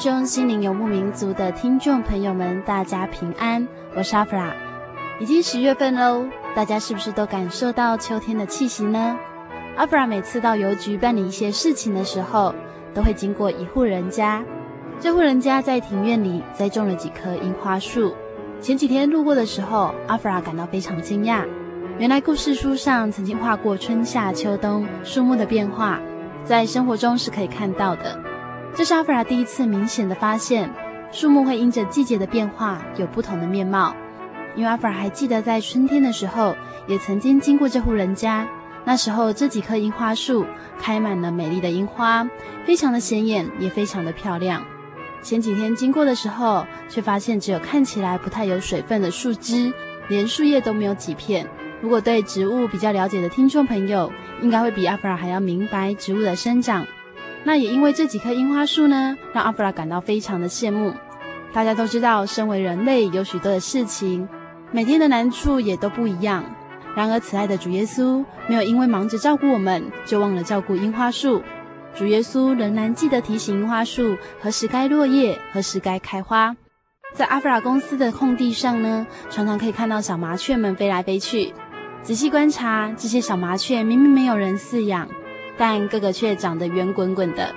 中心灵游牧民族的听众朋友们，大家平安，我是阿弗拉。已经十月份喽，大家是不是都感受到秋天的气息呢？阿弗拉每次到邮局办理一些事情的时候，都会经过一户人家。这户人家在庭院里栽种了几棵樱花树。前几天路过的时候，阿弗拉感到非常惊讶，原来故事书上曾经画过春夏秋冬树木的变化，在生活中是可以看到的。这是阿弗拉第一次明显的发现，树木会因着季节的变化有不同的面貌。因为阿弗拉还记得在春天的时候，也曾经经过这户人家，那时候这几棵樱花树开满了美丽的樱花，非常的显眼，也非常的漂亮。前几天经过的时候，却发现只有看起来不太有水分的树枝，连树叶都没有几片。如果对植物比较了解的听众朋友，应该会比阿弗拉还要明白植物的生长。那也因为这几棵樱花树呢，让阿弗拉感到非常的羡慕。大家都知道，身为人类有许多的事情，每天的难处也都不一样。然而，慈爱的主耶稣没有因为忙着照顾我们，就忘了照顾樱花树。主耶稣仍然记得提醒樱花树何时该落叶，何时该开花。在阿弗拉公司的空地上呢，常常可以看到小麻雀们飞来飞去。仔细观察，这些小麻雀明明没有人饲养。但个个却长得圆滚滚的。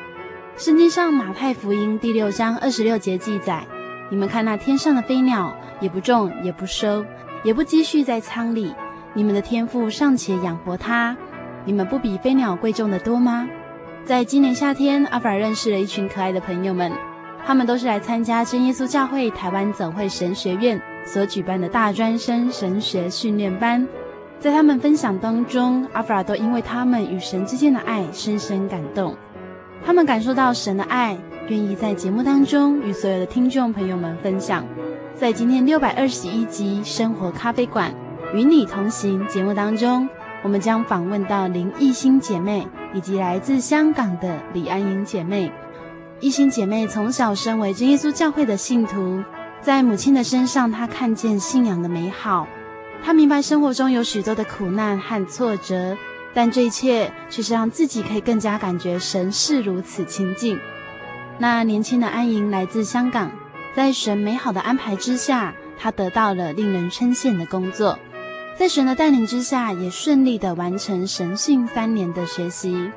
圣经上马太福音第六章二十六节记载：“你们看那天上的飞鸟，也不种，也不收，也不积蓄在仓里，你们的天赋尚且养活它，你们不比飞鸟贵重的多吗？”在今年夏天，阿弗拉认识了一群可爱的朋友们，他们都是来参加真耶稣教会台湾总会神学院所举办的大专生神学训练班。在他们分享当中，阿弗拉都因为他们与神之间的爱深深感动。他们感受到神的爱，愿意在节目当中与所有的听众朋友们分享。在今天六百二十一集《生活咖啡馆》与你同行节目当中，我们将访问到林艺馨姐妹以及来自香港的李安莹姐妹。艺馨姐妹从小身为真耶稣教会的信徒，在母亲的身上，她看见信仰的美好。他明白生活中有许多的苦难和挫折，但这一切却是让自己可以更加感觉神是如此亲近。那年轻的安莹来自香港，在神美好的安排之下，她得到了令人称羡的工作，在神的带领之下，也顺利的完成神训三年的学习。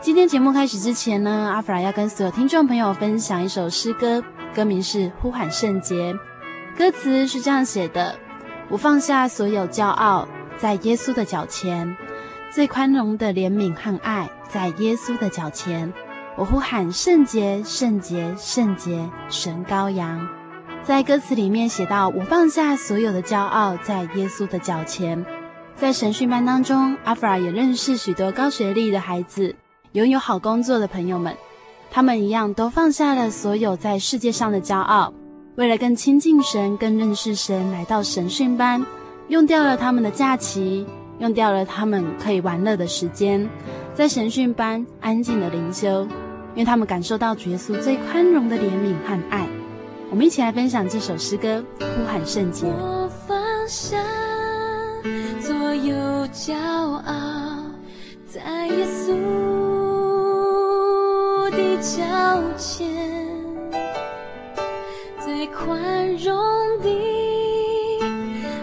今天节目开始之前呢，阿弗拉要跟所有听众朋友分享一首诗歌，歌名是《呼喊圣洁》，歌词是这样写的。我放下所有骄傲，在耶稣的脚前，最宽容的怜悯和爱，在耶稣的脚前，我呼喊圣洁，圣洁，圣洁，神羔羊。在歌词里面写到，我放下所有的骄傲，在耶稣的脚前。在神训班当中，阿弗拉也认识许多高学历的孩子，拥有好工作的朋友们，他们一样都放下了所有在世界上的骄傲。为了更亲近神、更认识神，来到神训班，用掉了他们的假期，用掉了他们可以玩乐的时间，在神训班安静的灵修，因为他们感受到主耶稣最宽容的怜悯和爱。我们一起来分享这首诗歌《呼喊圣洁》。我放下所有骄傲，在耶稣的脚前，宽容的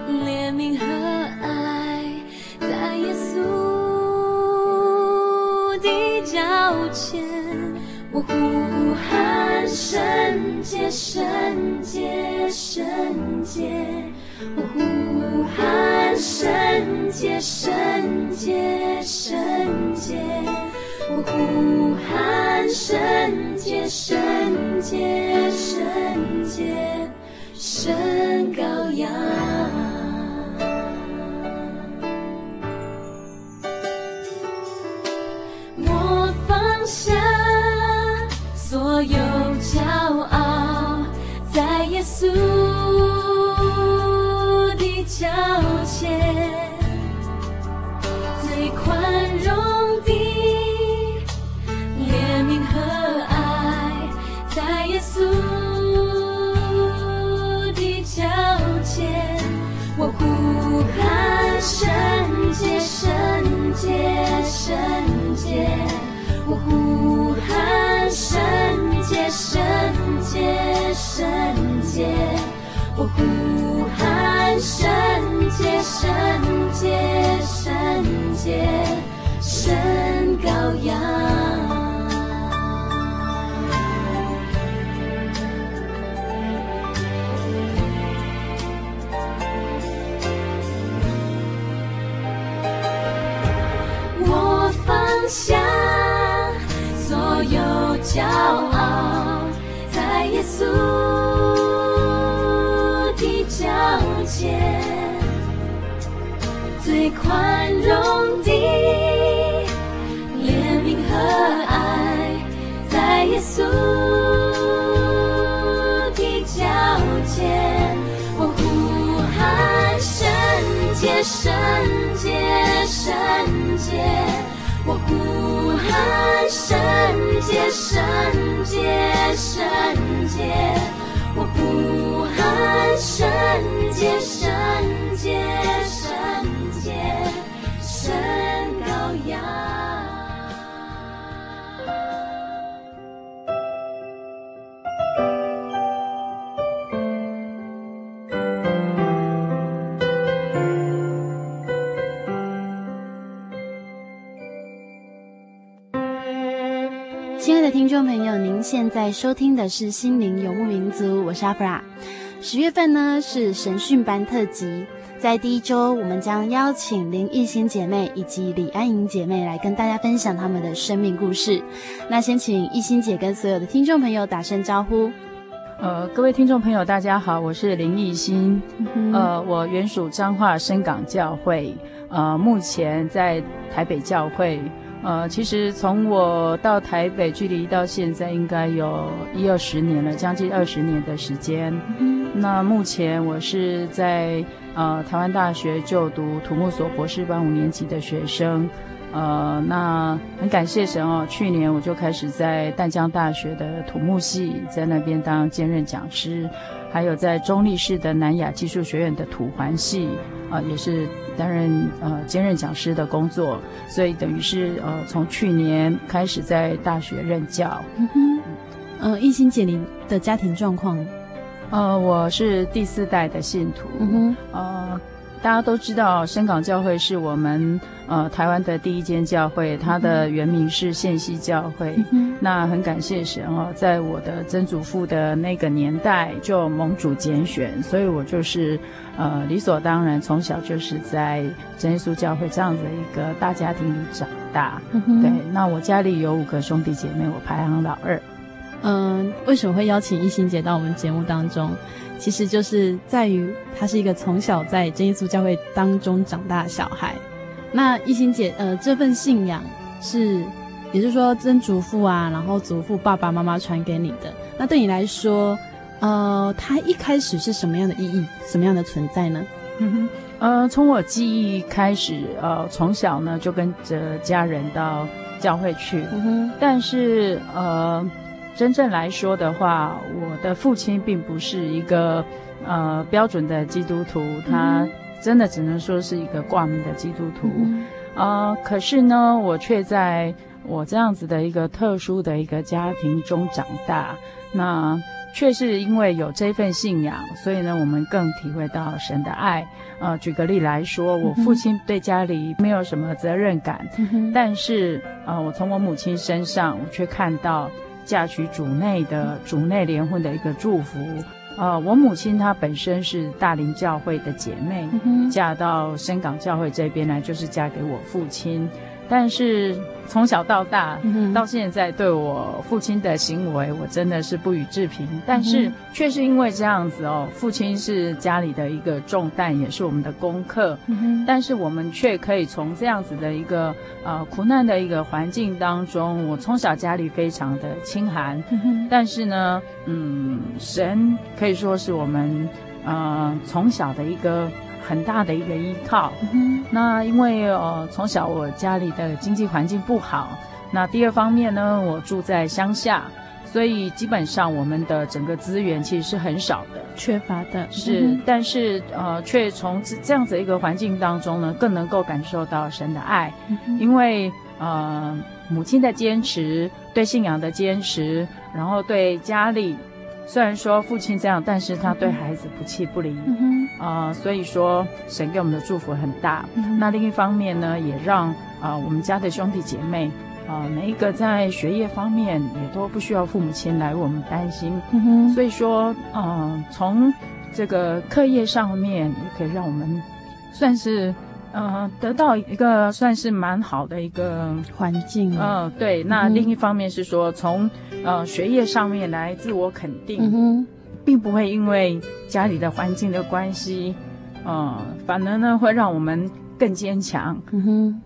怜悯和爱，在耶稣的脚前，我呼喊圣洁，圣洁，圣洁，我呼喊圣洁，圣洁，圣洁，我呼喊圣洁，圣洁，圣洁，圣羔羊。我放下所有骄傲，在耶稣的脚深，骄傲，在耶稣的脚前，最宽容的怜悯和爱，在耶稣的脚前，我呼喊圣洁，圣洁，圣洁，我呼喊圣洁，圣洁，圣洁，我不喊圣洁，圣现在收听的是《心灵游牧民族》，我是阿弗拉。十月份呢是神训班特辑，在第一周，我们将邀请林艺欣姐妹以及李安莹姐妹来跟大家分享他们的生命故事。那先请艺欣姐跟所有的听众朋友打声招呼。呃，各位听众朋友，大家好，我是林艺欣。嗯、呃，我原属彰化深港教会，呃，目前在台北教会。呃，其实从我到台北，距离到现在应该有一二十年了，将近二十年的时间。嗯、那目前我是在呃台湾大学就读土木所博士班五年级的学生。呃，那很感谢神哦，去年我就开始在淡江大学的土木系在那边当兼任讲师，还有在中立市的南亚技术学院的土环系啊、呃，也是。担任呃兼任讲师的工作，所以等于是呃从去年开始在大学任教。嗯哼，嗯，艺心姐，你的家庭状况？呃，我是第四代的信徒。嗯哼，呃，大家都知道深港教会是我们呃台湾的第一间教会，它的原名是县西教会。嗯，那很感谢神哦，在我的曾祖父的那个年代就蒙主拣选，所以我就是。呃，理所当然，从小就是在真耶稣教会这样子的一个大家庭里长大。嗯、对，那我家里有五个兄弟姐妹，我排行老二。嗯，为什么会邀请一心姐到我们节目当中？其实就是在于她是一个从小在真耶稣教会当中长大的小孩。那一心姐，呃，这份信仰是，也就是说曾祖父啊，然后祖父、爸爸妈妈传给你的。那对你来说，呃，它一开始是什么样的意义，什么样的存在呢？嗯哼，呃，从我记忆开始，呃，从小呢就跟着家人到教会去，嗯哼，但是呃，真正来说的话，我的父亲并不是一个呃标准的基督徒，他真的只能说是一个挂名的基督徒。嗯、呃，可是呢，我却在我这样子的一个特殊的一个家庭中长大。那却是因为有这份信仰，所以呢，我们更体会到神的爱。呃，举个例来说，我父亲对家里没有什么责任感，嗯、但是呃，我从我母亲身上，我却看到嫁娶主内的主内联婚的一个祝福。呃，我母亲她本身是大林教会的姐妹，嗯、嫁到深港教会这边来，就是嫁给我父亲。但是从小到大，嗯、到现在对我父亲的行为，我真的是不予置评。但是却是因为这样子哦，父亲是家里的一个重担，也是我们的功课。嗯、但是我们却可以从这样子的一个呃苦难的一个环境当中，我从小家里非常的清寒。嗯、但是呢，嗯，神可以说是我们呃从小的一个。很大的一个依靠。嗯、那因为呃从小我家里的经济环境不好，那第二方面呢，我住在乡下，所以基本上我们的整个资源其实是很少的，缺乏的。是，嗯、但是呃却从这这样子一个环境当中呢，更能够感受到神的爱，嗯、因为呃母亲的坚持，对信仰的坚持，然后对家里。虽然说父亲这样，但是他对孩子不弃不离，啊、所以说神给我们的祝福很大。嗯、那另一方面呢，也让啊、呃、我们家的兄弟姐妹啊、呃、每一个在学业方面也都不需要父母亲来为我们担心。嗯、所以说，嗯、呃，从这个课业上面也可以让我们算是。呃，得到一个算是蛮好的一个环境。嗯、呃，对。那另一方面是说，从呃学业上面来自我肯定，嗯、并不会因为家里的环境的关系，呃，反而呢会让我们更坚强。嗯哼。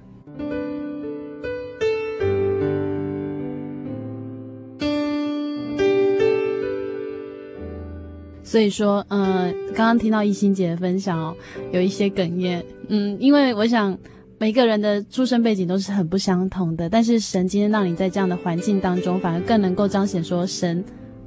所以说，嗯、呃，刚刚听到一心姐的分享哦，有一些哽咽，嗯，因为我想每个人的出生背景都是很不相同的，但是神今天让你在这样的环境当中，反而更能够彰显说神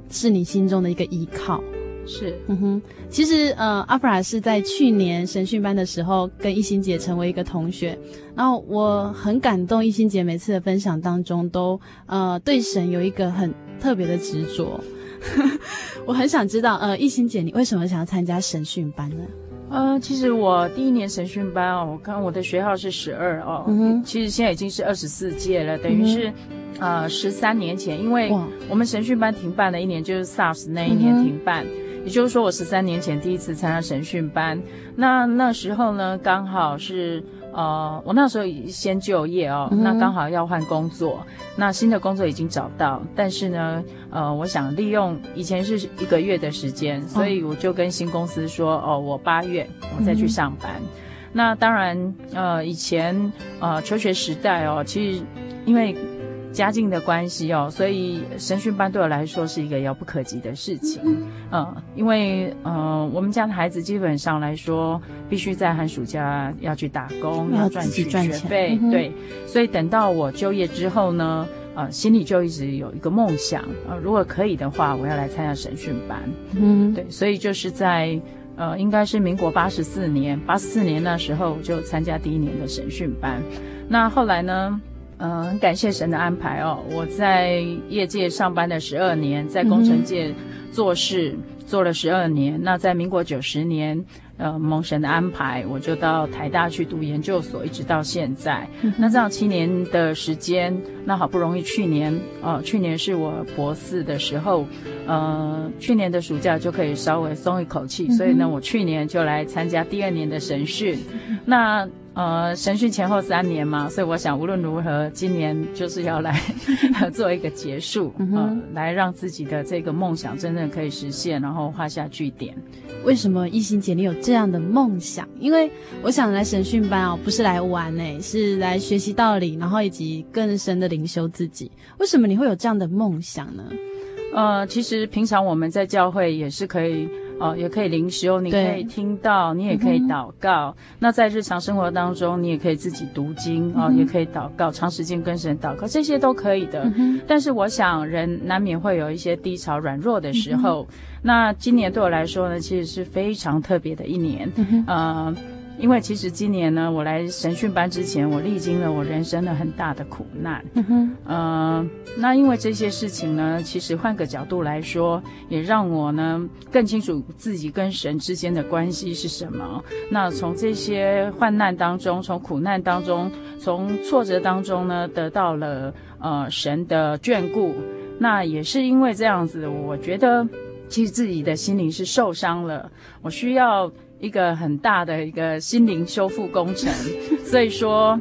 是你心中的一个依靠。是，嗯哼，其实呃，阿弗拉是在去年神训班的时候跟一心姐成为一个同学，然后我很感动，一心姐每次的分享当中都呃对神有一个很特别的执着。我很想知道，呃，艺兴姐，你为什么想要参加神训班呢？呃，其实我第一年神训班哦，我看我的学号是十二哦，嗯、其实现在已经是二十四届了，等于是、呃十三年前，因为我们神训班停办了一年，就是 SARS 那一年停办，嗯、也就是说我十三年前第一次参加神训班，那那时候呢，刚好是。呃，我那时候先就业哦，嗯、那刚好要换工作，那新的工作已经找到，但是呢，呃，我想利用以前是一个月的时间，哦、所以我就跟新公司说，哦，我八月我再去上班。嗯、那当然，呃，以前呃求学时代哦，其实因为。家境的关系哦，所以神训班对我来说是一个遥不可及的事情。嗯，嗯，因为呃，我们家的孩子基本上来说，必须在寒暑假要去打工，要赚取学费。嗯、对，所以等到我就业之后呢，呃，心里就一直有一个梦想，呃，如果可以的话，我要来参加神训班。嗯，对，所以就是在呃，应该是民国八十四年，八十四年那时候我就参加第一年的神训班。那后来呢？嗯，很感谢神的安排哦。我在业界上班的十二年，在工程界做事、嗯、做了十二年。那在民国九十年，呃，蒙神的安排，我就到台大去读研究所，一直到现在。嗯、那这样七年的时间，那好不容易去年，呃，去年是我博士的时候，呃，去年的暑假就可以稍微松一口气，嗯、所以呢，我去年就来参加第二年的神训。那。呃，神训前后三年嘛，所以我想无论如何，今年就是要来 做一个结束，嗯、呃，来让自己的这个梦想真正可以实现，然后画下句点。为什么一心姐你有这样的梦想？因为我想来神训班哦，不是来玩呢，是来学习道理，然后以及更深的灵修自己。为什么你会有这样的梦想呢？呃，其实平常我们在教会也是可以。哦，也可以灵修，你可以听到，你也可以祷告。嗯、那在日常生活当中，你也可以自己读经啊、嗯哦，也可以祷告，长时间跟神祷告，这些都可以的。嗯、但是我想，人难免会有一些低潮、软弱的时候。嗯、那今年对我来说呢，其实是非常特别的一年。嗯。呃因为其实今年呢，我来神训班之前，我历经了我人生的很大的苦难。嗯哼，呃，那因为这些事情呢，其实换个角度来说，也让我呢更清楚自己跟神之间的关系是什么。那从这些患难当中，从苦难当中，从挫折当中呢，得到了呃神的眷顾。那也是因为这样子，我觉得其实自己的心灵是受伤了，我需要。一个很大的一个心灵修复工程，所以说，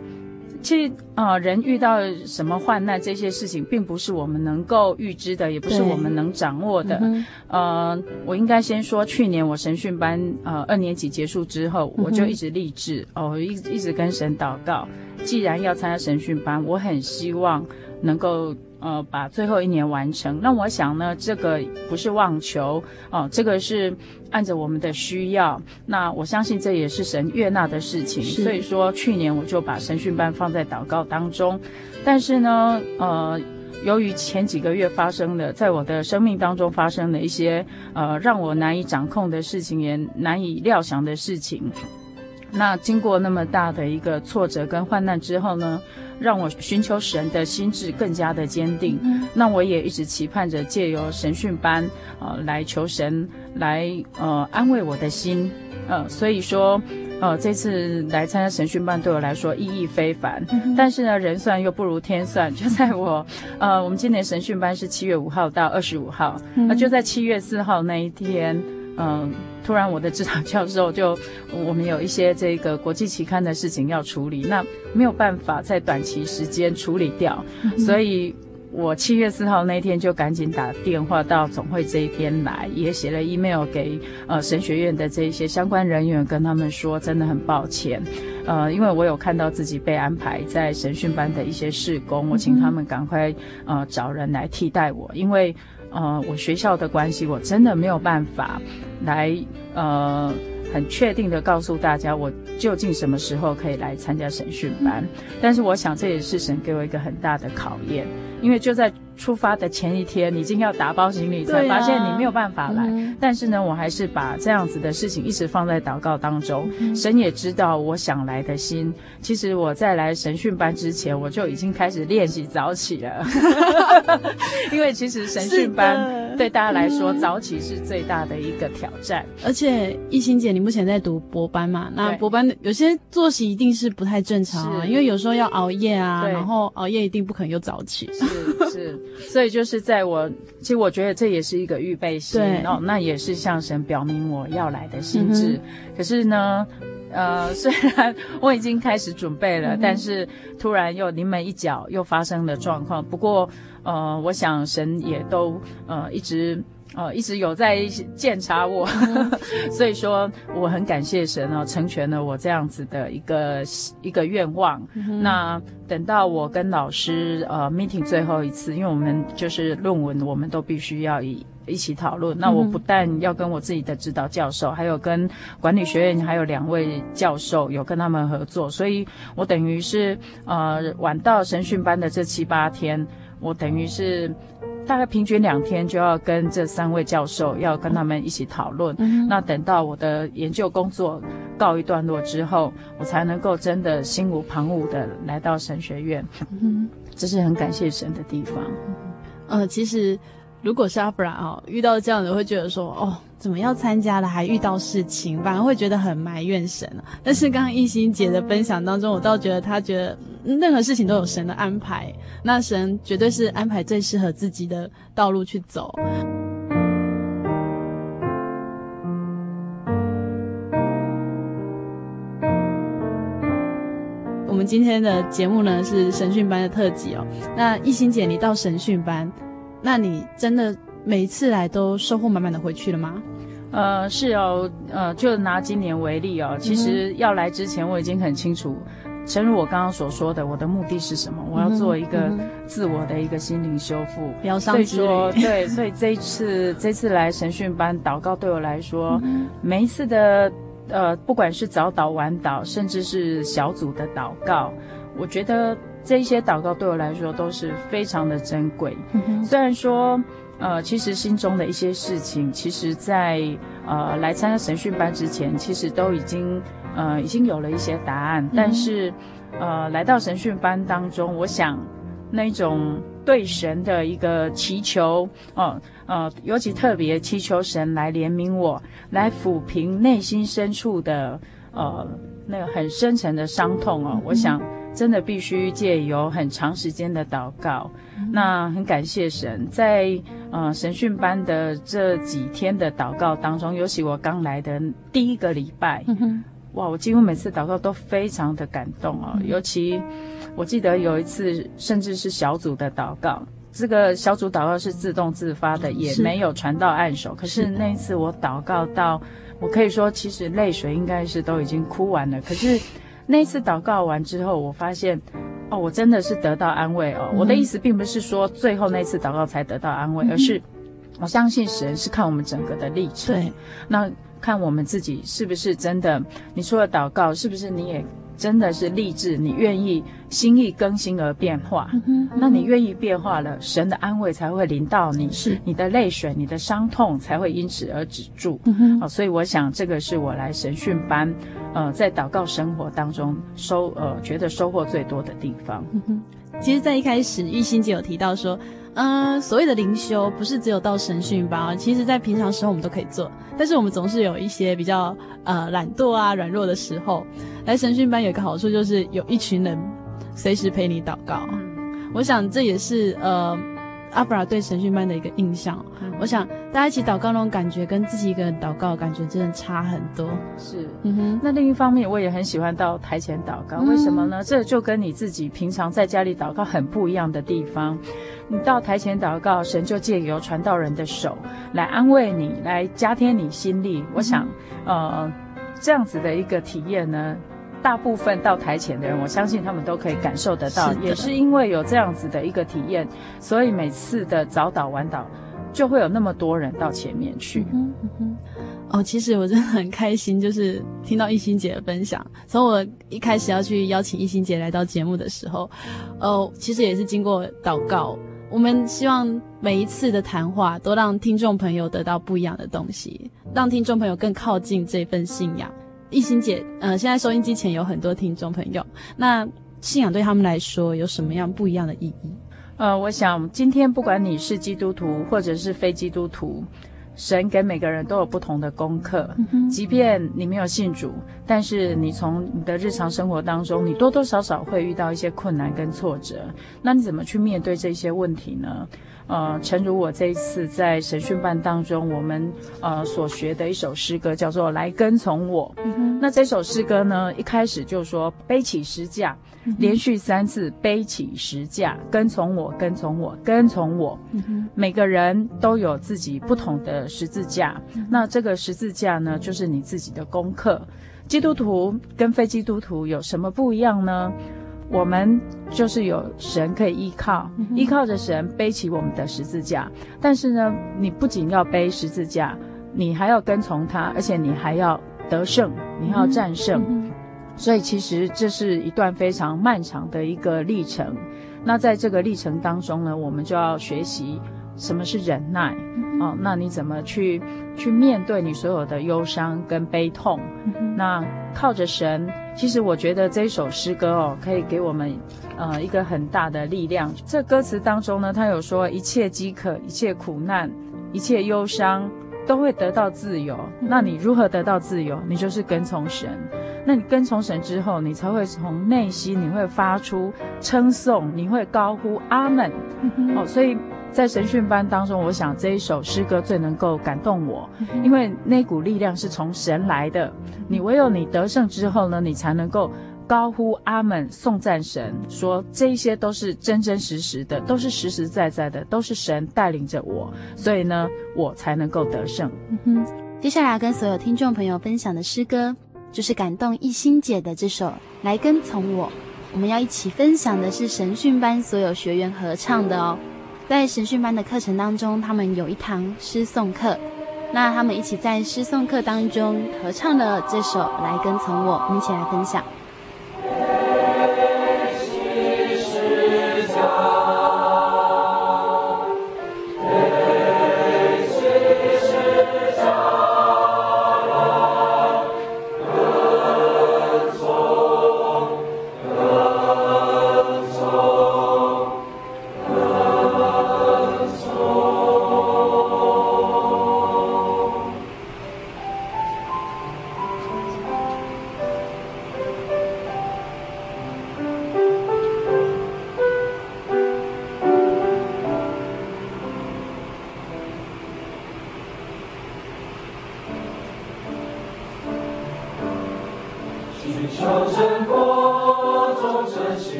其实啊、呃，人遇到什么患难，这些事情并不是我们能够预知的，也不是我们能掌握的。嗯、呃，我应该先说，去年我神训班呃二年级结束之后，我就一直立志、嗯、哦，一直一直跟神祷告，既然要参加神训班，我很希望能够。呃，把最后一年完成。那我想呢，这个不是妄求哦、呃，这个是按着我们的需要。那我相信这也是神悦纳的事情。所以说，去年我就把神训班放在祷告当中。但是呢，呃，由于前几个月发生的，在我的生命当中发生的一些呃让我难以掌控的事情，也难以料想的事情。那经过那么大的一个挫折跟患难之后呢，让我寻求神的心智更加的坚定。嗯、那我也一直期盼着借由神训班，呃，来求神来呃安慰我的心。呃，所以说，呃，这次来参加神训班对我来说意义非凡。嗯、但是呢，人算又不如天算，就在我呃，我们今年神训班是七月五号到二十五号，那、嗯呃、就在七月四号那一天，嗯、呃。突然，我的指导教授就我们有一些这个国际期刊的事情要处理，那没有办法在短期时间处理掉，嗯、所以我七月四号那天就赶紧打电话到总会这一边来，也写了 email 给呃神学院的这一些相关人员，跟他们说真的很抱歉，呃，因为我有看到自己被安排在神训班的一些事工，我请他们赶快呃找人来替代我，因为。呃，我学校的关系，我真的没有办法来呃很确定的告诉大家，我究竟什么时候可以来参加审讯班。但是我想这也是神给我一个很大的考验，因为就在。出发的前一天，你已经要打包行李，才发现你没有办法来。啊、但是呢，我还是把这样子的事情一直放在祷告当中。嗯、神也知道我想来的心。其实我在来神训班之前，我就已经开始练习早起了。因为其实神训班对大家来说，早起是最大的一个挑战。而且艺心姐，你目前在读博班嘛？那博班有些作息一定是不太正常啊，因为有时候要熬夜啊，然后熬夜一定不可能又早起。是是。所以就是在我，其实我觉得这也是一个预备心哦，那也是向神表明我要来的心智。嗯、可是呢，呃，虽然我已经开始准备了，嗯、但是突然又临门一脚，又发生了状况。不过，呃，我想神也都呃一直。哦，一直有在检查我，所以说我很感谢神哦，成全了我这样子的一个一个愿望。嗯、那等到我跟老师呃 meeting 最后一次，因为我们就是论文，我们都必须要一一起讨论。那我不但要跟我自己的指导教授，还有跟管理学院还有两位教授有跟他们合作，所以我等于是呃晚到神训班的这七八天，我等于是。大概平均两天就要跟这三位教授要跟他们一起讨论。嗯、那等到我的研究工作告一段落之后，我才能够真的心无旁骛的来到神学院。嗯，这是很感谢神的地方。呃，其实如果是阿布拉哦，遇到这样的会觉得说哦。怎么要参加了还遇到事情，反而会觉得很埋怨神。但是刚刚懿心姐的分享当中，我倒觉得她觉得任何事情都有神的安排，那神绝对是安排最适合自己的道路去走。我们今天的节目呢是神训班的特辑哦。那懿心姐，你到神训班，那你真的每一次来都收获满满的回去了吗？呃，是哦，呃，就拿今年为例哦，其实要来之前我已经很清楚，正如我刚刚所说的，我的目的是什么？我要做一个自我的一个心灵修复。疗伤、嗯、所以说，对，所以这一次这次来神训班祷告，对我来说，嗯、每一次的呃，不管是早祷晚祷，甚至是小组的祷告，我觉得这一些祷告对我来说都是非常的珍贵。嗯、虽然说。呃，其实心中的一些事情，其实在呃来参加神训班之前，其实都已经呃已经有了一些答案。嗯、但是，呃，来到神训班当中，我想那种对神的一个祈求，哦、呃，呃，尤其特别祈求神来怜悯我，来抚平内心深处的呃那个很深沉的伤痛哦。嗯、我想真的必须借由很长时间的祷告。嗯、那很感谢神在。呃，神训班的这几天的祷告当中，尤其我刚来的第一个礼拜，嗯、哇，我几乎每次祷告都非常的感动哦。嗯、尤其我记得有一次，甚至是小组的祷告，这个小组祷告是自动自发的，也没有传到按手。是可是那一次我祷告到，我可以说，其实泪水应该是都已经哭完了。可是那一次祷告完之后，我发现。哦，我真的是得到安慰哦。我的意思并不是说最后那次祷告才得到安慰，嗯、而是我相信神是看我们整个的历程。对，那看我们自己是不是真的？你除了祷告，是不是你也？真的是励志，你愿意心意更新而变化，那你愿意变化了，神的安慰才会临到你，是你的泪水、你的伤痛才会因此而止住。好、嗯哦，所以我想这个是我来神训班，呃，在祷告生活当中收呃觉得收获最多的地方。嗯、其实，在一开始玉心姐有提到说。嗯，所谓的灵修不是只有到神训班，其实在平常时候我们都可以做，但是我们总是有一些比较呃懒惰啊、软弱的时候。来神训班有一个好处就是有一群人随时陪你祷告，我想这也是呃。阿布拉对神训班的一个印象，嗯、我想大家一起祷告那种感觉，跟自己一个人祷告感觉真的差很多。是，嗯哼。那另一方面，我也很喜欢到台前祷告，为什么呢？嗯、这就跟你自己平常在家里祷告很不一样的地方。你到台前祷告，神就借由传道人的手来安慰你，来加添你心力。我想，嗯、呃，这样子的一个体验呢。大部分到台前的人，我相信他们都可以感受得到，是也是因为有这样子的一个体验，所以每次的早祷晚祷就会有那么多人到前面去。嗯嗯哦，其实我真的很开心，就是听到一心姐的分享。从我一开始要去邀请一心姐来到节目的时候，哦，其实也是经过祷告。我们希望每一次的谈话都让听众朋友得到不一样的东西，让听众朋友更靠近这份信仰。一心姐，呃，现在收音机前有很多听众朋友，那信仰对他们来说有什么样不一样的意义？呃，我想今天不管你是基督徒或者是非基督徒，神给每个人都有不同的功课。嗯、即便你没有信主，但是你从你的日常生活当中，你多多少少会遇到一些困难跟挫折，那你怎么去面对这些问题呢？呃，诚如我这一次在神训班当中，我们呃所学的一首诗歌叫做《来跟从我》。嗯、那这首诗歌呢，一开始就说背起十架，嗯、连续三次背起十架，跟从我，跟从我，跟从我。嗯、每个人都有自己不同的十字架，嗯、那这个十字架呢，就是你自己的功课。基督徒跟非基督徒有什么不一样呢？我们就是有神可以依靠，嗯、依靠着神背起我们的十字架。但是呢，你不仅要背十字架，你还要跟从他，而且你还要得胜，你还要战胜。所以其实这是一段非常漫长的一个历程。那在这个历程当中呢，我们就要学习什么是忍耐。嗯、哦，那你怎么去去面对你所有的忧伤跟悲痛？嗯、那靠着神。其实我觉得这首诗歌哦，可以给我们，呃，一个很大的力量。这歌词当中呢，他有说一切饥渴、一切苦难、一切忧伤都会得到自由。那你如何得到自由？你就是跟从神。那你跟从神之后，你才会从内心你会发出称颂，你会高呼阿门。哦，所以。在神训班当中，我想这一首诗歌最能够感动我，因为那股力量是从神来的。你唯有你得胜之后呢，你才能够高呼阿门，颂赞神，说这些都是真真实实的，都是实实在在的，都是神带领着我，所以呢，我才能够得胜。嗯哼，接下来要跟所有听众朋友分享的诗歌，就是感动一心姐的这首《来跟从我》。我们要一起分享的是神训班所有学员合唱的哦。在神训班的课程当中，他们有一堂诗颂课，那他们一起在诗颂课当中合唱了这首《来跟从我》，我们一起来分享。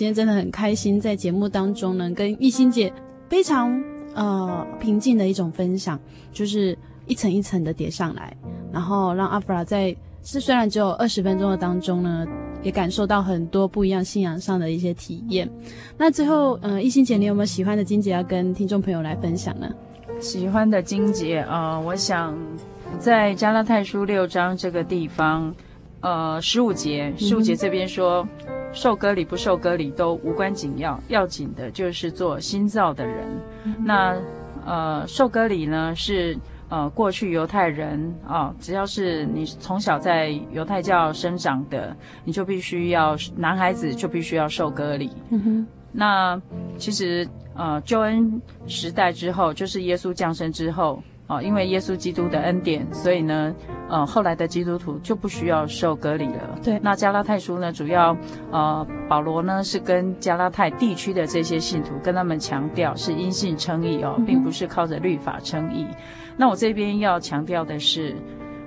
今天真的很开心，在节目当中呢，跟一心姐非常呃平静的一种分享，就是一层一层的叠上来，然后让阿弗拉在是虽然只有二十分钟的当中呢，也感受到很多不一样信仰上的一些体验。那最后，呃，一心姐，你有没有喜欢的金姐要跟听众朋友来分享呢？喜欢的金姐啊，呃，我想在加拉太书六章这个地方，呃，十五节，十五节这边说。受割礼不受割礼都无关紧要，要紧的就是做新造的人。嗯、那呃，受割礼呢是呃过去犹太人啊、呃，只要是你从小在犹太教生长的，你就必须要男孩子就必须要受割礼。嗯哼。那其实呃救恩时代之后，就是耶稣降生之后。哦，因为耶稣基督的恩典，所以呢，呃，后来的基督徒就不需要受隔离了。对，那加拉太书呢，主要，呃，保罗呢是跟加拉太地区的这些信徒，跟他们强调是因信称义哦，并不是靠着律法称义。嗯、那我这边要强调的是，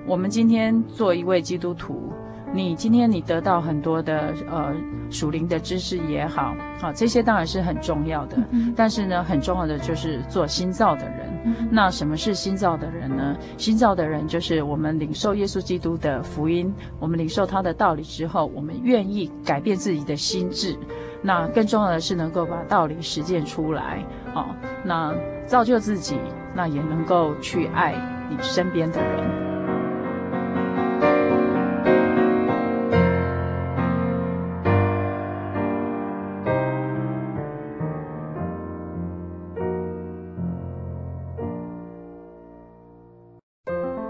我们今天做一位基督徒。你今天你得到很多的呃属灵的知识也好，好、啊、这些当然是很重要的。嗯、但是呢，很重要的就是做新造的人。嗯、那什么是新造的人呢？新造的人就是我们领受耶稣基督的福音，我们领受他的道理之后，我们愿意改变自己的心智。那更重要的是能够把道理实践出来，啊，那造就自己，那也能够去爱你身边的人。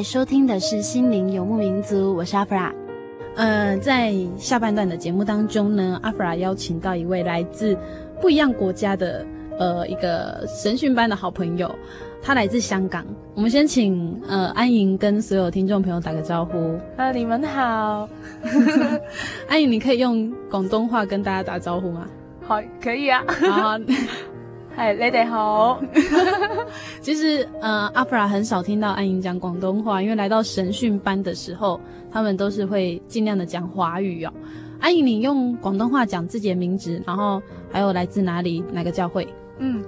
在收听的是《心灵游牧民族》，我是阿弗拉。呃，在下半段的节目当中呢，阿弗拉邀请到一位来自不一样国家的呃一个神训班的好朋友，他来自香港。我们先请呃安莹跟所有听众朋友打个招呼。啊，你们好。安莹，你可以用广东话跟大家打招呼吗？好，可以啊。好。嗨，你哋好。其实，呃，阿弗拉很少听到安莹讲广东话，因为来到神训班的时候，他们都是会尽量的讲华语哦。安莹，你用广东话讲自己的名字，然后还有来自哪里，哪个教会？嗯，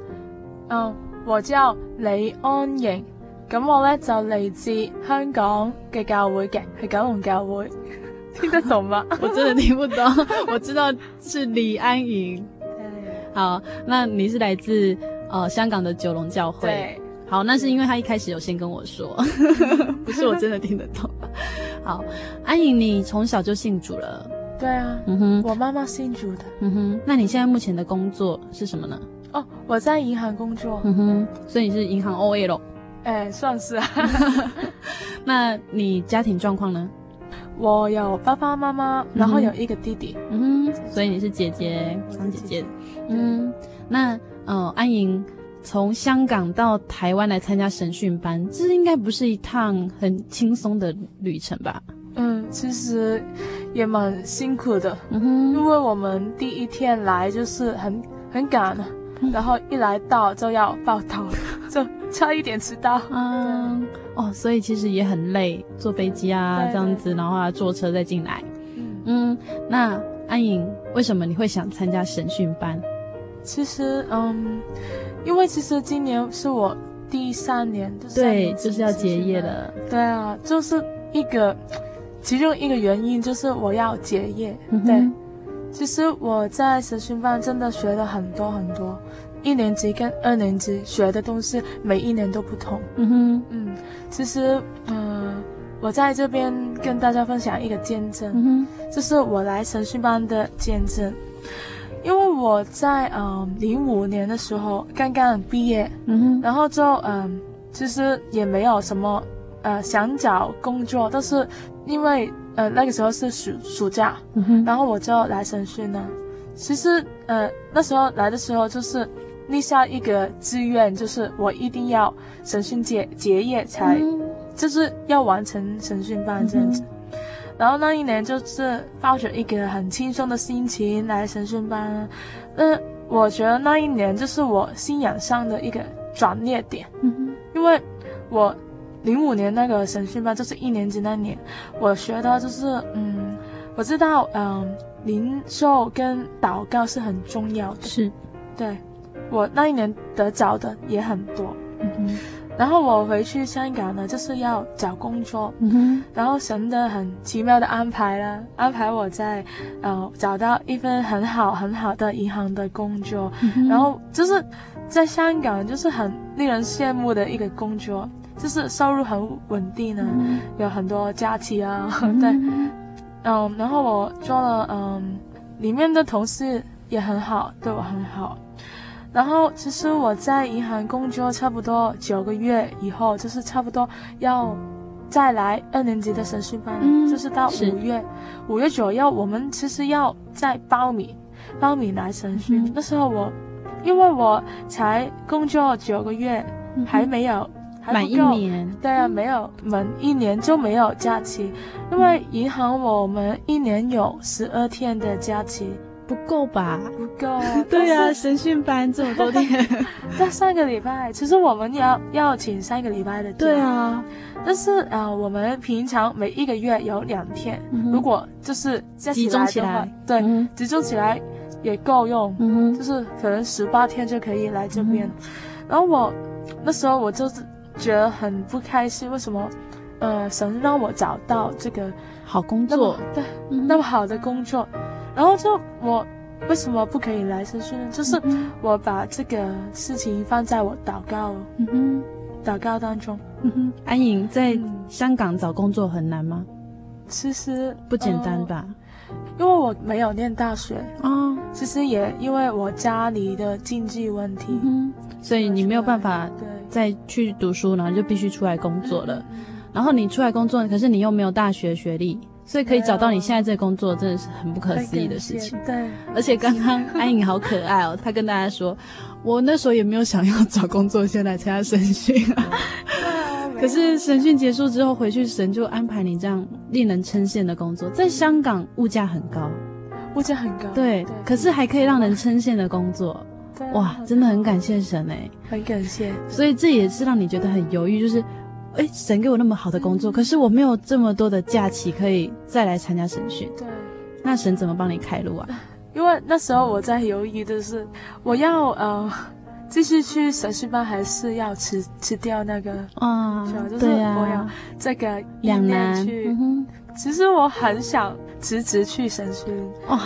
嗯，我叫李安莹，咁我咧就嚟自香港嘅教会嘅，系九龙教会。听得懂吗？我真的听不懂，我知道是李安莹。好，那你是来自呃香港的九龙教会。对，好，那是因为他一开始有先跟我说，不是我真的听得懂。好，安莹，你从小就信主了？对啊，嗯哼，我妈妈信主的。嗯哼，那你现在目前的工作是什么呢？哦，我在银行工作。嗯哼，所以你是银行 OL？哎，算是啊。那你家庭状况呢？我有爸爸妈妈，然后有一个弟弟。嗯哼，所以你是姐姐，当姐姐。嗯，那呃，安莹从香港到台湾来参加神训班，这应该不是一趟很轻松的旅程吧？嗯，其实也蛮辛苦的，嗯哼，因为我们第一天来就是很很赶，然后一来到就要报到，就差一点迟到。嗯，哦，所以其实也很累，坐飞机啊这样子，然后啊坐车再进来。嗯，嗯，那安颖，为什么你会想参加神训班？其实嗯，因为其实今年是我第三年，就是对，就是要结业了。对啊，就是一个其中一个原因就是我要结业。嗯对，其实我在实训班真的学了很多很多，一年级跟二年级学的东西每一年都不同。嗯哼，嗯，其实嗯、呃，我在这边跟大家分享一个见证，嗯，就是我来神训班的见证。因为我在嗯零五年的时候刚刚毕业，嗯哼，然后就嗯，其实也没有什么呃想找工作，但是因为呃那个时候是暑暑假，嗯哼，然后我就来审讯了。其实呃那时候来的时候就是立下一个志愿，就是我一定要审讯结结业才，嗯就是要完成审讯班这样子。然后那一年就是抱着一个很轻松的心情来神训班，嗯，我觉得那一年就是我信仰上的一个转捩点，嗯，因为我零五年那个神训班就是一年级那年，我学到就是嗯，我知道嗯，灵修跟祷告是很重要的，是，对，我那一年得着的也很多，嗯哼，然后我回去香港呢，就是要找工作。嗯哼，然后神的很奇妙的安排啦，安排我在，呃，找到一份很好很好的银行的工作，然后就是在香港就是很令人羡慕的一个工作，就是收入很稳定呢，嗯。有很多假期啊，嗯。对，嗯，然后我做了，嗯，里面的同事也很好，对我很好。然后其实我在银行工作差不多九个月以后，就是差不多要再来二年级的审讯班，嗯就是到是。五月，五月左右，我们其实要再报名，报名来审讯。嗯那时候我，因为我才工作九个月，嗯还没有还不满一够年，对啊，没有满一年就没有假期，因为银行我们一年有十二天的假期，不够吧？不够。对啊，神训班这么多天，在上个礼拜，其实我们要要请三个礼拜的假。对啊，但是啊、呃我们平常每一个月有两天，嗯如果就是集中起来，对，嗯集中起来也够用，嗯，就是可能十八天就可以来这边。然后我那时候我就是觉得很不开心，为什么？呃，神让我找到这个好工作，对嗯那么好的工作，然后就我为什么不可以来神训呢？就是嗯我把这个事情放在我祷告嗯哼，祷告当中。嗯哼，安颖在嗯香港找工作很难吗？其实不简单？吧？呃因为我没有念大学，哦，其实也因为我家里的经济问题，嗯，所以你没有办法对再去读书，然后就必须出来工作了。然后你出来工作，可是你又没有大学学历，所以可以找到你现在这个工作，真的是很不可思议的事情。对，而且刚刚安颖好可爱哦，她跟大家说，我那时候也没有想要找工作，先来参加神训啊。可是神训结束之后回去，神就安排你这样令人称羡的工作。在香港物价很高，物价很高，对，可是还可以让人称羡的工作，哇，真的很感谢神哎。很感谢。所以这也是让你觉得很犹豫，就是，哎，神给我那么好的工作，可是我没有这么多的假期可以再来参加神训，对，那神怎么帮你开路啊？因为那时候我在犹豫的是，我要呃继续去神训班，还是要辞辞掉那个，啊是吧？就是对我要啊，这个两意念难，去。嗯，其实我很想辞职去神训。哦，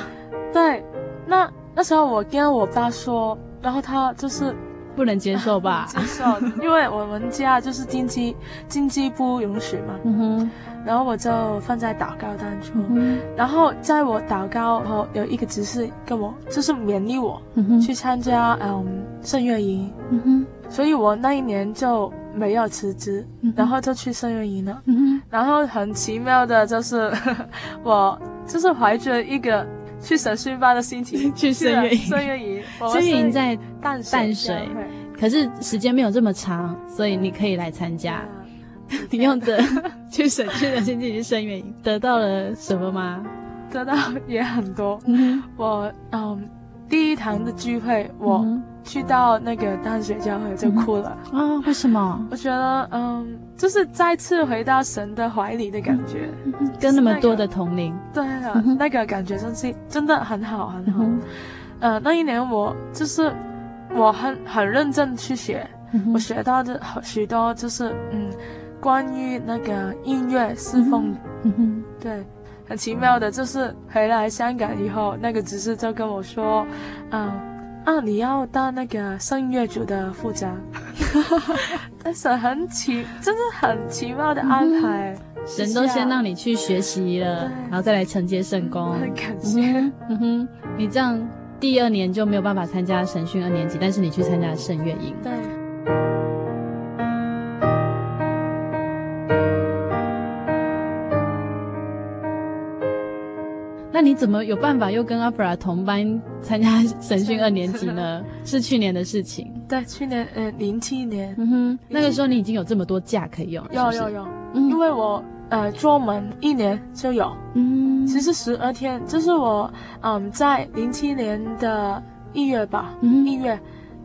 对，那那时候我跟我爸说，然后他就是不能接受吧？接受，因为我们家就是经济经济不允许嘛，嗯哼，然后我就放在祷告当中，嗯然后在我祷告后有一个指示跟我，就是勉励我，嗯，去参加嗯圣乐营，嗯哼，所以我那一年就没有辞职，嗯然后就去圣乐营了。嗯哼，然后很奇妙的就是，我就是怀着一个去神训班的心情 去孙月营孙月营，在淡水淡水可是时间没有这么长，所以你可以来参加。啊 你用的去省去的心情去圣乐营，得到了什么吗？得到也很多。嗯我嗯，第一堂的聚会，我去到那个淡水教会就哭了。啊、哦，为什么？我觉得嗯，就是再次回到神的怀里的感觉，嗯、跟那么多的同龄，那个、对那个感觉真是真的很好很好。嗯、呃，那一年我就是我很很认真去学，嗯、我学到的许多就是嗯。关于那个音乐侍奉，嗯，对，很奇妙的，就是回来香港以后，那个执事就跟我说，嗯，啊，你要当那个圣乐组的副长，但是很奇，真的很奇妙的安排，嗯、神都先让你去学习了，然后再来承接圣功，很感谢，嗯，嗯哼，你这样第二年就没有办法参加神训二年级，但是你去参加圣乐营，对。你怎么有办法又跟阿布拉同班参加神训二年级呢？是去年的事情。对，去年呃零七年，嗯哼，那个时候你已经有这么多假可以用了，有有有，嗯、因为我呃做门一年就有，嗯，其实十二天，就是我嗯在零七年的一月吧，嗯，一月。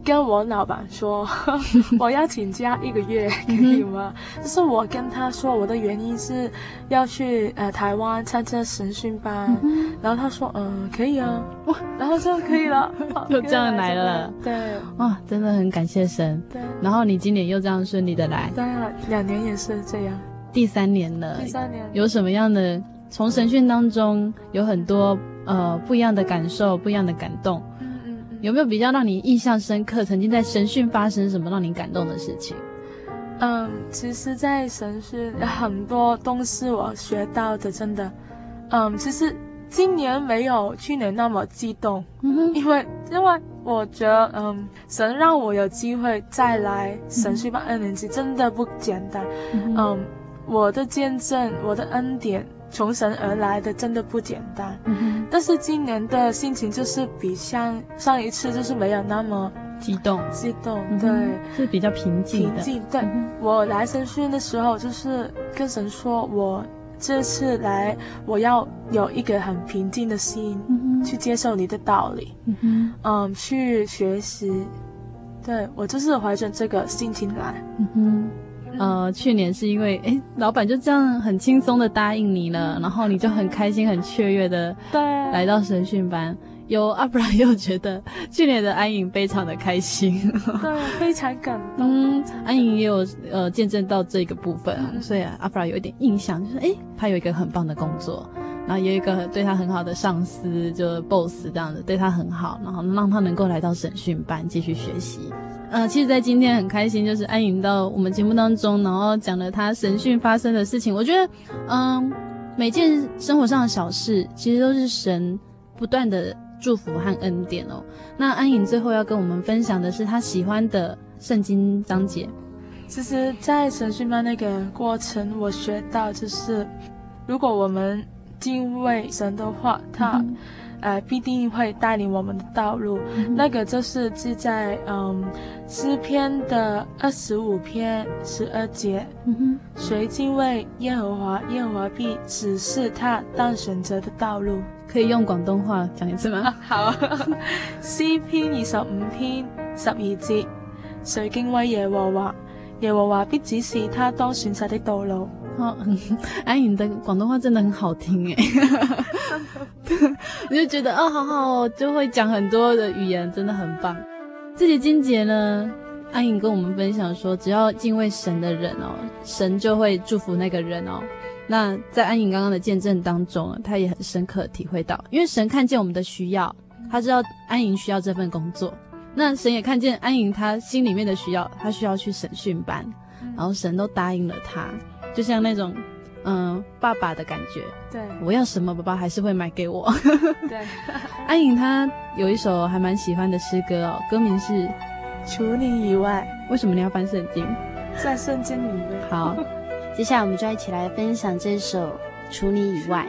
跟我老板说，我要请假一个月，可以吗？就是我跟他说，我的原因是要去呃台湾参加神训班，然后他说，嗯，可以啊，哇，然后就可以了，就这样来了，对，哇，真的很感谢神，对，然后你今年又这样顺利的来，对啊，两年也是这样，第三年了，第三年。有什么样的？从神训当中有很多呃不一样的感受，不一样的感动。有没有比较让你印象深刻？曾经在神训发生什么让你感动的事情？嗯，其实，在神训 很多东西我学到的，真的，嗯，其实今年没有去年那么激动，嗯，因为因为我觉得，嗯，神让我有机会再来神训班二年级，真的不简单，嗯，嗯，我的见证，我的恩典。从神而来的真的不简单，嗯，但是今年的心情就是比上上一次就是没有那么激动，激动，对，是比较平静的。平静，对，我来神训的时候就是跟神说，我这次来我要有一个很平静的心，去接受你的道理，嗯嗯，去学习，对，我就是怀着这个心情来，嗯哼。呃，去年是因为哎，老板就这样很轻松的答应你了，然后你就很开心、很雀跃的对来到神训班。有阿布拉又觉得去年的安颖非常的开心，对，非常感动。嗯，安颖也有呃见证到这个部分，嗯、所以阿布拉有一点印象，就是哎，他有一个很棒的工作，然后有一个对他很好的上司，就 boss 这样子对他很好，然后让他能够来到审讯班继续学习。呃，其实，在今天很开心，就是安颖到我们节目当中，然后讲了他神训发生的事情。我觉得，嗯，每件生活上的小事，其实都是神不断的祝福和恩典哦。那安颖最后要跟我们分享的是他喜欢的圣经章节。其实，在神训班那个过程，我学到就是，如果我们敬畏神的话，他。嗯呃，必定会带领我们的道路。嗯、那个就是记在嗯诗篇的二十五篇十二节。嗯哼，谁敬畏耶和华，耶和华必指示他当选择的道路。可以用广东话讲一次吗？啊、好，诗篇二十五篇十二节，谁敬畏耶和华，耶和华必指示他当选择的道路。哦，安颖的广东话真的很好听诶，你 就觉得哦，好好哦，就会讲很多的语言，真的很棒。这节金节呢，安颖跟我们分享说，只要敬畏神的人哦，神就会祝福那个人哦。那在安颖刚刚的见证当中，他也很深刻体会到，因为神看见我们的需要，他知道安颖需要这份工作，那神也看见安颖他心里面的需要，他需要去审讯班，然后神都答应了他。就像那种，嗯，爸爸的感觉。对，我要什么，爸爸还是会买给我。对，安颖她有一首还蛮喜欢的诗歌哦，歌名是《除你以外》。为什么你要翻圣经？在圣经里面。好，接下来我们就一起来分享这首《除你以外》。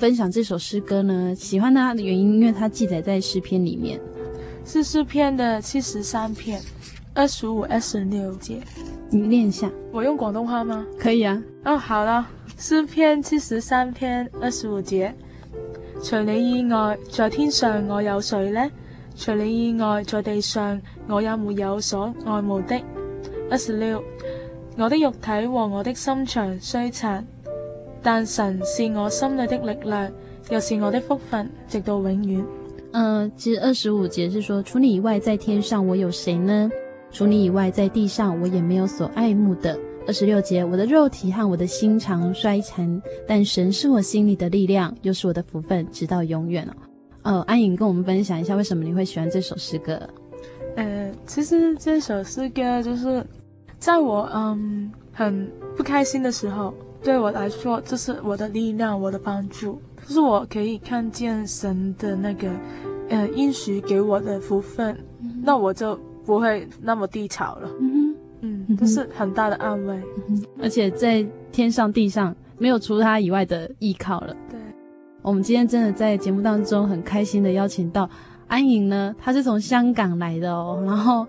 分享这首诗歌呢，喜欢它的原因，因为它记载在诗篇里面，是诗篇的七十三篇二十五、二十六节。你念一下，我用广东话吗？可以啊。哦，好了，诗篇七十三篇二十五节，除你以外，在天上我有谁呢？除你以外，在地上我也没有所爱慕的。二十六，我的肉体和我的心肠衰残。但神是我心里的力量，又是我的福分，直到永远。嗯、呃，其实二十五节是说，除你以外，在天上我有谁呢？除你以外，在地上我也没有所爱慕的。二十六节，我的肉体和我的心肠衰残，但神是我心里的力量，又是我的福分，直到永远哦。呃，安颖跟我们分享一下，为什么你会喜欢这首诗歌？呃，其实这首诗歌就是在我嗯很不开心的时候。对我来说，这是我的力量，我的帮助，就是我可以看见神的那个，呃，应许给我的福分，嗯、那我就不会那么低潮了。嗯嗯，这是很大的安慰。嗯，而且在天上地上没有除他以外的依靠了。对，我们今天真的在节目当中很开心的邀请到安颖呢，她是从香港来的哦，然后。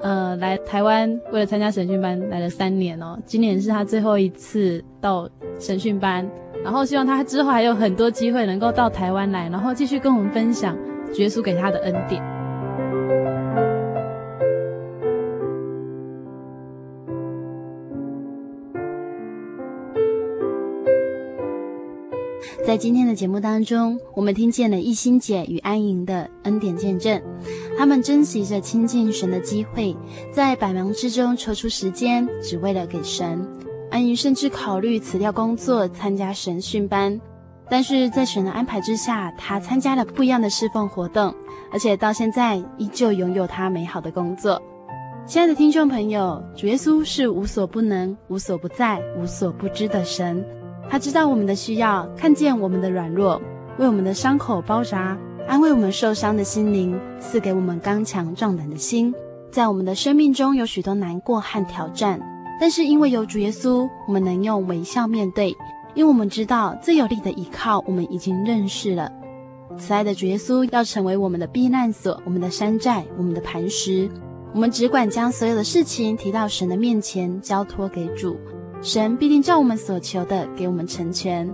呃，来台湾为了参加审讯班来了三年哦，今年是他最后一次到审讯班，然后希望他之后还有很多机会能够到台湾来，然后继续跟我们分享耶稣给他的恩典。在今天的节目当中，我们听见了一心姐与安莹的恩典见证。他们珍惜着亲近神的机会，在百忙之中抽出时间，只为了给神。安莹甚至考虑辞掉工作，参加神训班。但是在神的安排之下，她参加了不一样的侍奉活动，而且到现在依旧拥有她美好的工作。亲爱的听众朋友，主耶稣是无所不能、无所不在、无所不知的神。他知道我们的需要，看见我们的软弱，为我们的伤口包扎，安慰我们受伤的心灵，赐给我们刚强壮胆的心。在我们的生命中有许多难过和挑战，但是因为有主耶稣，我们能用微笑面对，因为我们知道最有力的依靠，我们已经认识了。慈爱的主耶稣要成为我们的避难所，我们的山寨，我们的磐石。我们只管将所有的事情提到神的面前，交托给主，神必定照我们所求的给我们成全。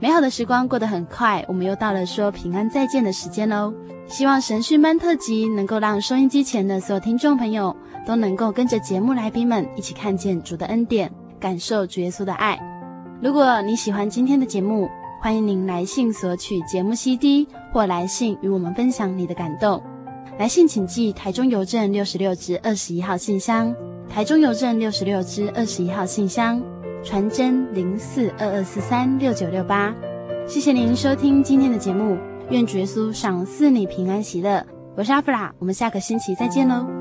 美好的时光过得很快，我们又到了说平安再见的时间喽。希望神训班特辑能够让收音机前的所有听众朋友都能够跟着节目来宾们一起看见主的恩典，感受主耶稣的爱。如果你喜欢今天的节目，欢迎您来信索取节目 CD 或来信与我们分享你的感动。来信请寄台中邮政六十六至二十一号信箱，台中邮政六十六支二十一号信箱。传真零四二二四三六九六八，谢谢您收听今天的节目，愿主耶稣赏赐你平安喜乐。我是阿弗拉，我们下个星期再见喽。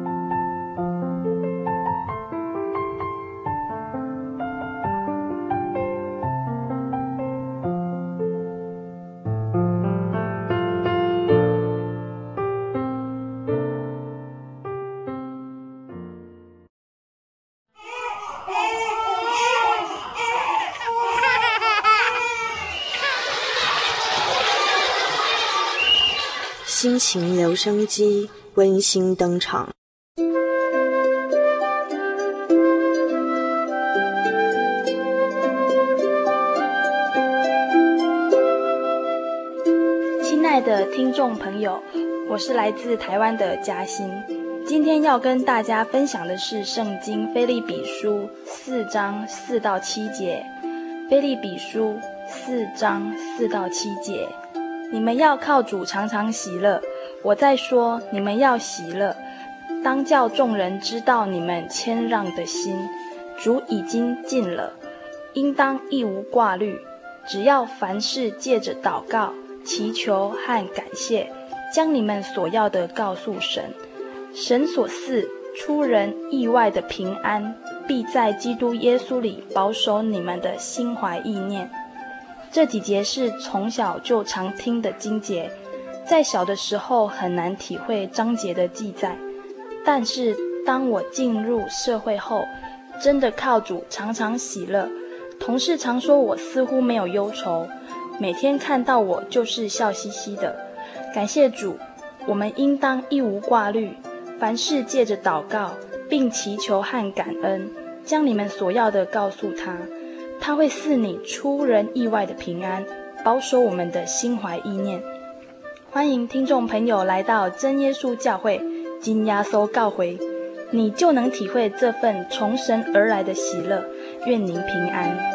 情留声机温馨登场。亲爱的听众朋友，我是来自台湾的嘉欣，今天要跟大家分享的是《圣经·腓利比书》四章四到七节，《腓利比书》四章四到七节。你们要靠主常常喜乐。我在说，你们要喜乐，当叫众人知道你们谦让的心。主已经尽了，应当一无挂虑，只要凡事借着祷告、祈求和感谢，将你们所要的告诉神。神所赐出人意外的平安，必在基督耶稣里保守你们的心怀意念。这几节是从小就常听的经节，在小的时候很难体会章节的记载，但是当我进入社会后，真的靠主常常喜乐。同事常说我似乎没有忧愁，每天看到我就是笑嘻嘻的。感谢主，我们应当一无挂虑，凡事借着祷告，并祈求和感恩，将你们所要的告诉他。他会赐你出人意外的平安，保守我们的心怀意念。欢迎听众朋友来到真耶稣教会，金压缩告回，你就能体会这份从神而来的喜乐。愿您平安。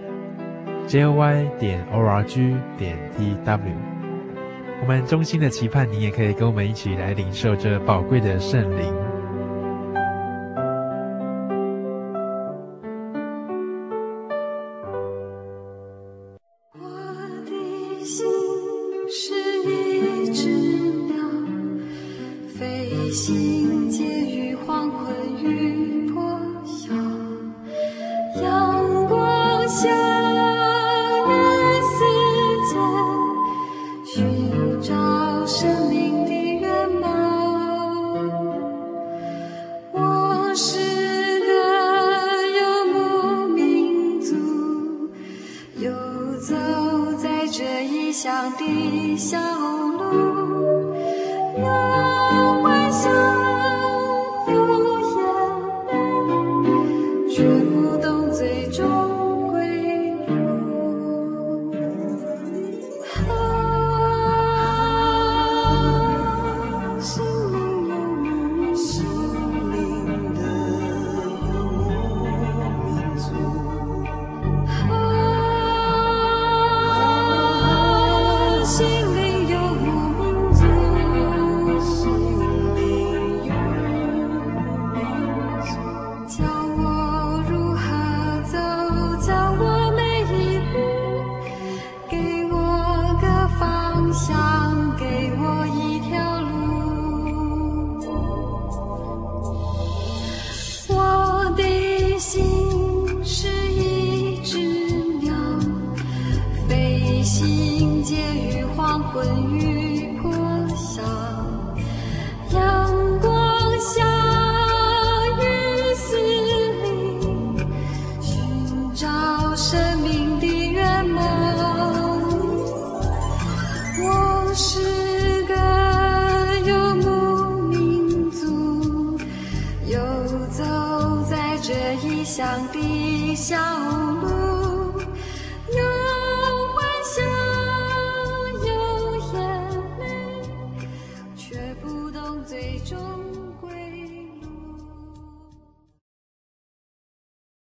：joy 点 org 点 tw。我们衷心的期盼你也可以跟我们一起来领受这宝贵的圣灵。